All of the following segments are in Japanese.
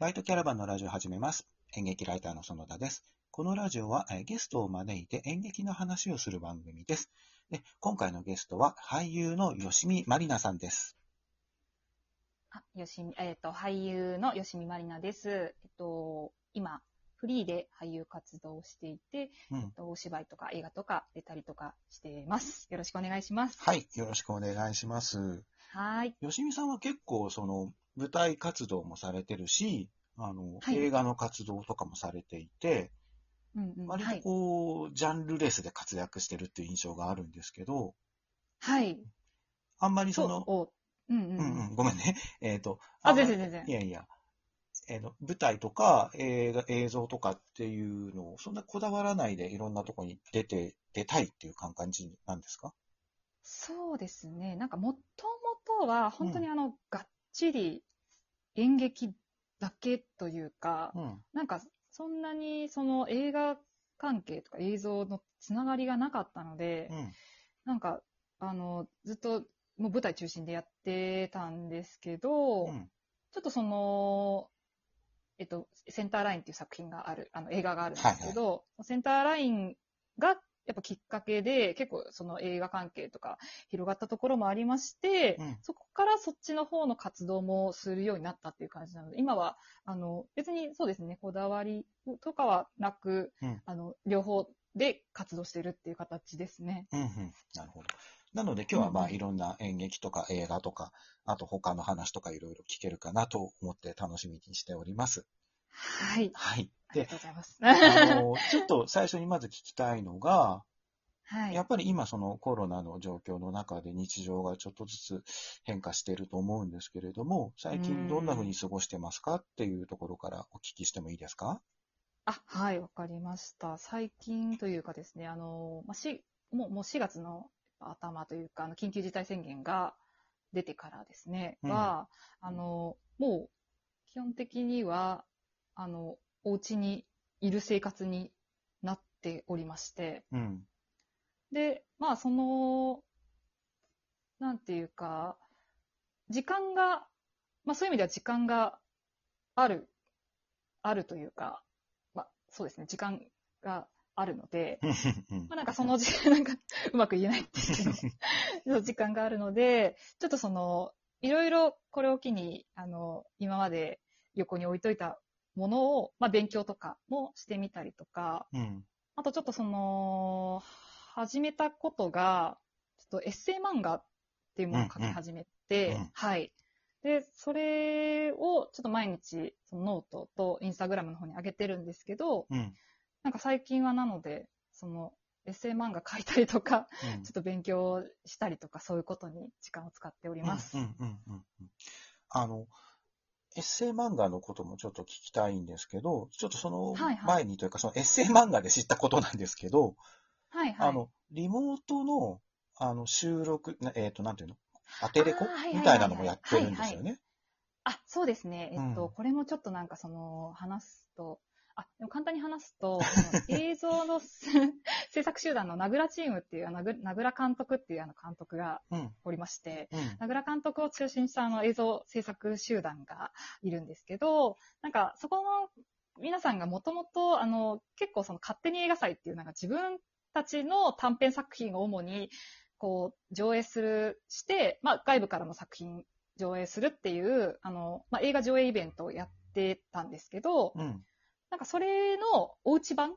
バイトキャラバンのラジオを始めます。演劇ライターの園田です。このラジオはえゲストを招いて演劇の話をする番組です。で今回のゲストは俳優の吉見まりなさんです。あ、吉見、えっ、と、俳優の吉見まりなです。えっと、今、フリーで俳優活動をしていて、うんえっとお芝居とか映画とか出たりとかしています。よろしくお願いします。はい、よろしくお願いします。はーい。吉見さんは結構その舞台活動もされてるし、あの、はい映画の活動とかもされていて、うんうん。割とはい。こう、ジャンルレースで活躍してるっていう印象があるんですけど、はい。あんまりその、そうんうん。うんうん、ごめんね。えっ、と、あ、全然全然。いやいや、え舞台とか映画映像とかっていうのをそんなこだわらないでいろんなとこに出て、出たいっていう感じなんですか？そうですね。なんか、もともとは、本当にあの、がっちり演劇だけというか、うん。なんか、そんなにその映画関係とか映像のつながりがなかったので、うん。なんか、あの、ずっともう舞台中心でやってたんですけど、うん。ちょっとその、えっと、センターラインっていう作品がある、あの映画があるんですけど、センターラインがやっぱきっかけで、結構その映画関係とか広がったところもありまして、うんそこからそっちの方の活動もするようになったっていう感じなので、今は、あの、別にそうですね、こだわりとかはなく、うんあの、両方で活動してるっていう形ですね。うん。うん。なるほど。なので今日はまあいろんな演劇とか映画とか、あと他の話とかいろいろ聞けるかなと思って楽しみにしております。はい。はい。でありが、とうございます。あの、ちょっと最初にまず聞きたいのが、はい。やっぱり今そのコロナの状況の中で日常がちょっとずつ変化していると思うんですけれども、最近どんな風に過ごしてますかっていうところからお聞きしてもいいですか？あ、はい、わかりました。最近というかですね、あの、まあ、し、もう、もう4月の頭というか、あの、緊急事態宣言が出てからですね、うん。は、あの、もう、基本的には、あの、お家にいる生活になっておりまして、うん。で、まあ、その、なんていうか、時間が、まあ、そういう意味では時間がある、あるというか、まあ、そうですね、時間があるので、うんまあ、なんかその時間、なんかうまく言えないんですけど、その時間があるので、ちょっとその、いろいろこれを機に、あの、今まで横に置いといたものを、まあ、勉強とかもしてみたりとか、うん。あとちょっとその、始めたことが、ちょっとエッセイ漫画っていうものを書き始めて、うんうんはい。で、それをちょっと毎日、そのノートとインスタグラムの方に上げてるんですけど、うん。なんか最近はなので、その、エッセイ漫画書いたりとか、うんちょっと勉強したりとか、そういうことに時間を使っております。うんうんうんうんあの、エッセイ漫画のこともちょっと聞きたいんですけど、ちょっとそのはいはい前にというか、そのエッセイ漫画で知ったことなんですけど、はいはい。あの、リモートの、あの、収録、なえっ、と、なんていうの？アテレコ？みたいなのもやってるんですよね。あ、そうですね。えっと、うんこれもちょっとなんかその、話すと、あ、でも簡単に話すと、映像の 制作集団の名倉チームっていう、名倉監督っていうあの監督がうん。おりまして、うん。名倉監督を中心にしたあの映像制作集団がいるんですけど、なんかそこの皆さんがもともと、あの、結構その勝手に映画祭っていうなんか自分たちの短編作品を主にこう上映する、して、まあ外部からも作品上映するっていう、あの、まあ映画上映イベントをやってたんですけど、うん。なんかそれのおうち版？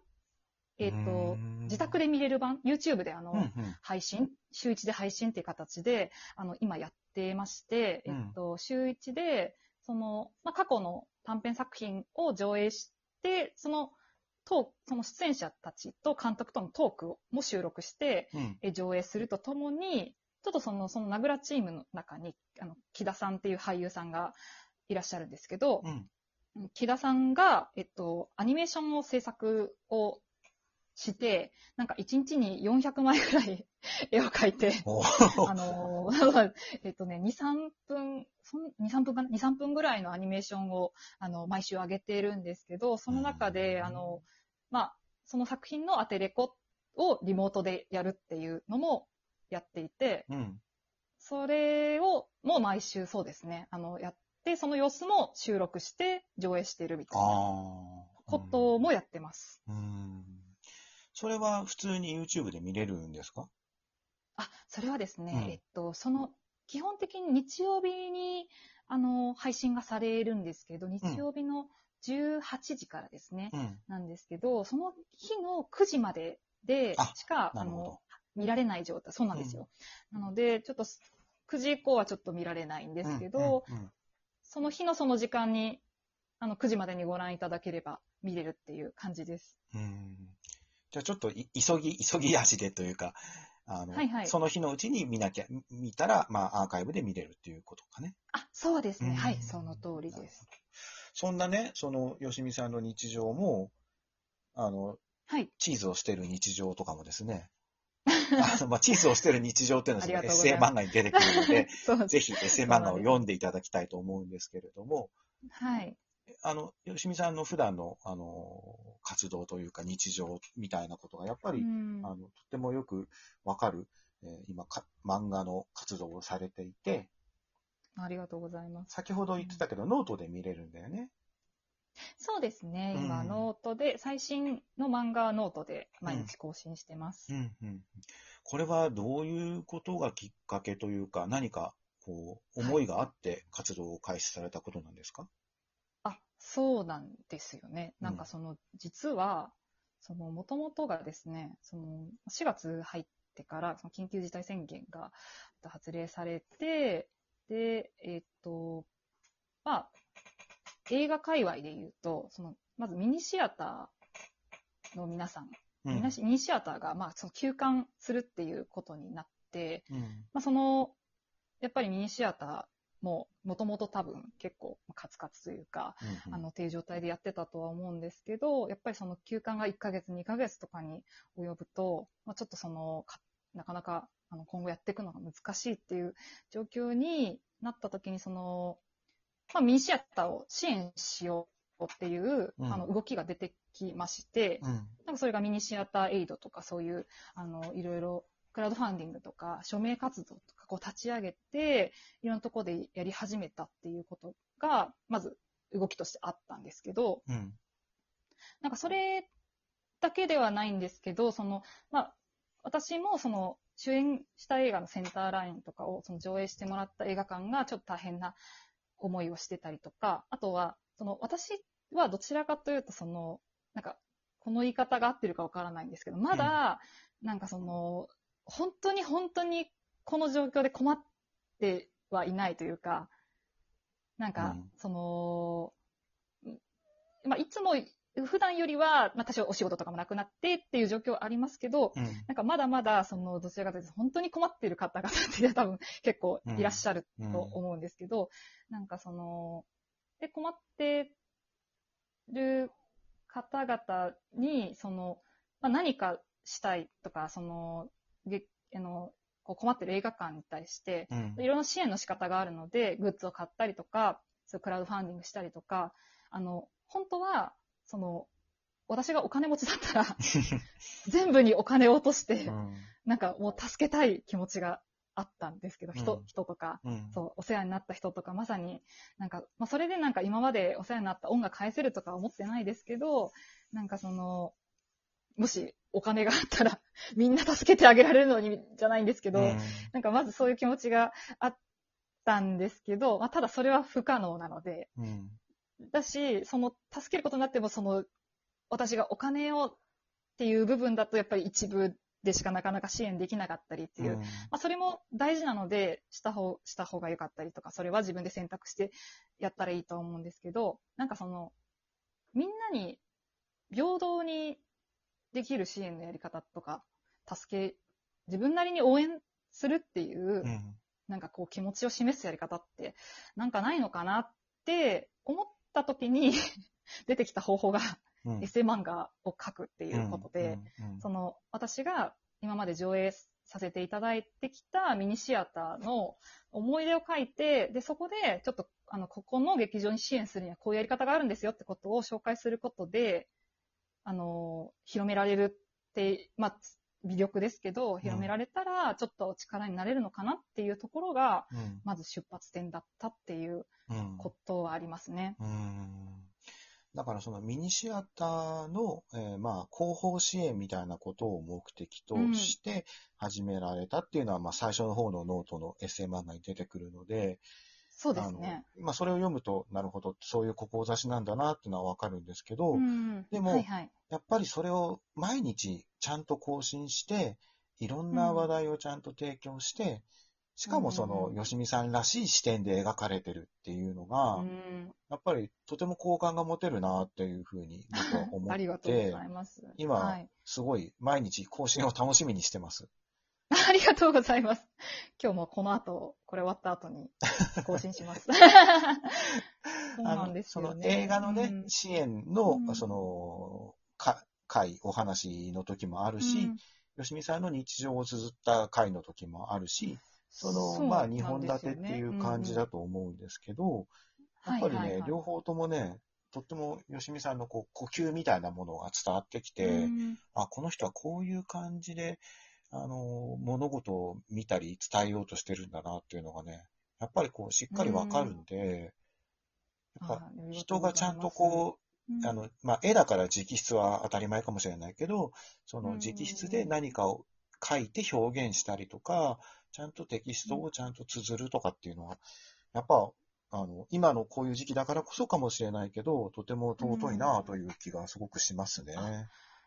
えっ、ーん自宅で見れる版 ?YouTube であの、うんうん。配信、週1で配信っていう形で、あの、今やってまして、えうんっと、週1で、その、まあ、過去の短編作品を上映して、その、トーク、その出演者たちと監督とのトークも収録して、うん。え上映するとともに、ちょっとその、その名倉チームの中に、あの、木田さんっていう俳優さんがいらっしゃるんですけど、うん。木田さんが、えっと、アニメーションを制作をして、なんか1日に400枚ぐらい 絵を描いて、おあのー えっとね、2、3分、そん2、3分かな ?2、3分ぐらいのアニメーションを、あの、毎週上げているんですけど、その中で、うんあの、まあ、その作品のアテレコをリモートでやるっていうのもやっていて、うん。それを、もう毎週そうですね、あの、やっで、その様子も収録して上映してるみたいな。こともやってます。うん。それは普通に YouTube で見れるんですか？あ、それはですね、うんえっと、その、基本的に日曜日に、あの、配信がされるんですけど、日曜日の18時からですね、うん。なんですけど、その日の9時までであしか、あの、見られない状態。そうなんですよ。なので、ちょっと、9時以降はちょっと見られないんですけど、うんうんその日のその時間に、あの、9時までにご覧いただければ見れるっていう感じです。うんじゃあちょっとい急ぎ、急ぎ足でというか、あの、はいはいその日のうちに見なきゃ、見たら、まあアーカイブで見れるっていうことかね。あ、そうですね。うんはい、その通りです。そんなね、その、吉見さんの日常も、あの、はい。チーズをしてる日常とかもですね、あのまあ、チーズをしてる日常っていうのはそのエッセイ漫画に出てくるので。ぜひエッセイ漫画を読んでいただきたいと思うんですけれども、はい。あの、吉見さんの普段の、あの、活動というか日常みたいなことが、やっぱり、うんあの、とってもよくわかる、えー今か、漫画の活動をされていて、ありがとうございます。先ほど言ってたけど、ノートで見れるんだよね。そうですね。今、うんノートで、最新の漫画はノートで毎日更新してます。うんうん。これはどういうことがきっかけというか、何か、こう、思いがあって活動を開始されたことなんですか、あ、そうなんですよね。うんなんかその、実は、その、もともとがですね、その、4月入ってから、その緊急事態宣言が発令されて、で、えっと、まあ、映画界隈で言うと、その、まずミニシアターの皆さん、うん。ミニシミニシアターが、まあ、その休館するっていうことになって、うん。まあ、その、やっぱりミニシアターも、もともと多分結構カツカツというか、うんあの、っていう状態でやってたとは思うんですけど、やっぱりその休館が1ヶ月、2ヶ月とかに及ぶと、まあ、ちょっとその、かなかなか、あの、今後やっていくのが難しいっていう状況になった時に、その、まあ、ミニシアターを支援しようっていう、うんあの、動きが出てきまして、うん。なんかそれがミニシアターエイドとかそういう、あの、いろいろクラウドファンディングとか署名活動とかこう立ち上げて、いろんなところでやり始めたっていうことが、まず動きとしてあったんですけど、うん。なんかそれだけではないんですけど、その、まあ、私もその主演した映画のセンターラインとかをその上映してもらった映画館がちょっと大変な思いをしてたりとか、あとは、その私はどちらかというとその、なんか、この言い方が合ってるかわからないんですけど、まだ、なんかその、本当に本当にこの状況で困ってはいないというか、なんかうん、その、まあ、いつも、普段よりは、まあ、多少お仕事とかもなくなってっていう状況はありますけど、うん。なんかまだまだ、その、どちらかというと、本当に困っている方々って多分結構いらっしゃるうんと思うんですけど、なんかその、で、困ってる方々に、その、まあ、何かしたいとか、その、げあの、こう困ってる映画館に対して、うん。いろんな支援の仕方があるので、グッズを買ったりとか、そうクラウドファンディングしたりとか、あの、本当は、その、私がお金持ちだったら、全部にお金を落として、うん。なんかもう助けたい気持ちがあったんですけど、人、うん人とか、うん。そう、お世話になった人とか、まさに、なんか、まあ、それでなんか今までお世話になった恩が返せるとかは思ってないですけど、なんかその、もしお金があったら、みんな助けてあげられるのに、じゃないんですけど、うんなんかまずそういう気持ちがあったんですけど、まあ、ただそれは不可能なので、うん。だし、その、助けることになっても、その、私がお金をっていう部分だと、やっぱり一部でしかなかなか支援できなかったりっていう、まあ、それも大事なので、した方、した方が良かったりとか、それは自分で選択してやったらいいと思うんですけど、なんかその、みんなに平等にできる支援のやり方とか、助け、自分なりに応援するっていう、うん。なんかこう気持ちを示すやり方って、なんかないのかなって思った時に 出てきた方法がうん。エッセイ漫画を書くっていうことで、うん、その私が今まで上映させていただいてきたミニシアターの思い出を書いて、で、そこでちょっとあの、ここの劇場に支援するにはこういうやり方があるんですよってことを紹介することで、あの、広められるって、まあ、魅力ですけど、広められたら、ちょっと力になれるのかなっていうところが、うん。まず出発点だったっていううん。ことはありますね。うんだからそのミニシアターの、えーまあ広報支援みたいなことを目的として始められたっていうのは、まあ最初の方のノートのエッセイ漫画に出てくるので、そうですね。あのまあそれを読むと、なるほど、そういう志なんだなっていうのはわかるんですけど、うん。でもはいはい。やっぱりそれを毎日ちゃんと更新して、いろんな話題をちゃんと提供して、しかもその、うんうんうん吉見さんらしい視点で描かれてるっていうのが、うん。やっぱりとても好感が持てるなっていうふうに僕は思 ありがってとうござ、います。今はい、すごい毎日更新を楽しみにしてます。ありがとうございます。今日もこの後、これ終わった後に 更新します。そうなんですよね。その映画のね、うん。支援の、うん。その、か回、お話の時もあるし、うん。吉見さんの日常を綴った回の時もあるし、その、そうまあ、なん二本立てっていう感じだと思うんですけど、やっぱりね、はいはい。はい両方ともね、とっても吉見さんのこう呼吸みたいなものが伝わってきて、うん。あ、この人はこういう感じで、あの、物事を見たり伝えようとしてるんだなっていうのがね、やっぱりこう、しっかりわかるんで、やっぱ人がちゃんとうこうん。う、あの、まあ、絵だから直筆は当たり前かもしれないけど、そのうん。直筆で何かを書いて表現したりとか、ちゃんとテキストをちゃんと綴るとかっていうのは、やっぱ、あの、今のこういう時期だからこそかもしれないけど、とても尊いなという気がすごくしますね。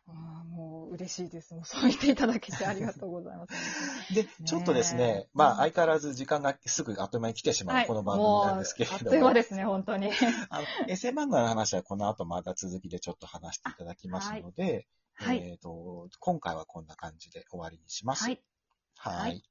ああもう嬉しいです。もうそう言っていただけてありがとうございます。で、ちょっとですねね、まあ相変わらず時間がすぐあっという間に来てしまうこの番組なんですけれもうあっども、という間ですね、本当に。あのエッセイ漫画の話はこの後また続きでちょっと話していただきますので、はい。えっ、と、今回はこんな感じで終わりにします。はい。はい。はい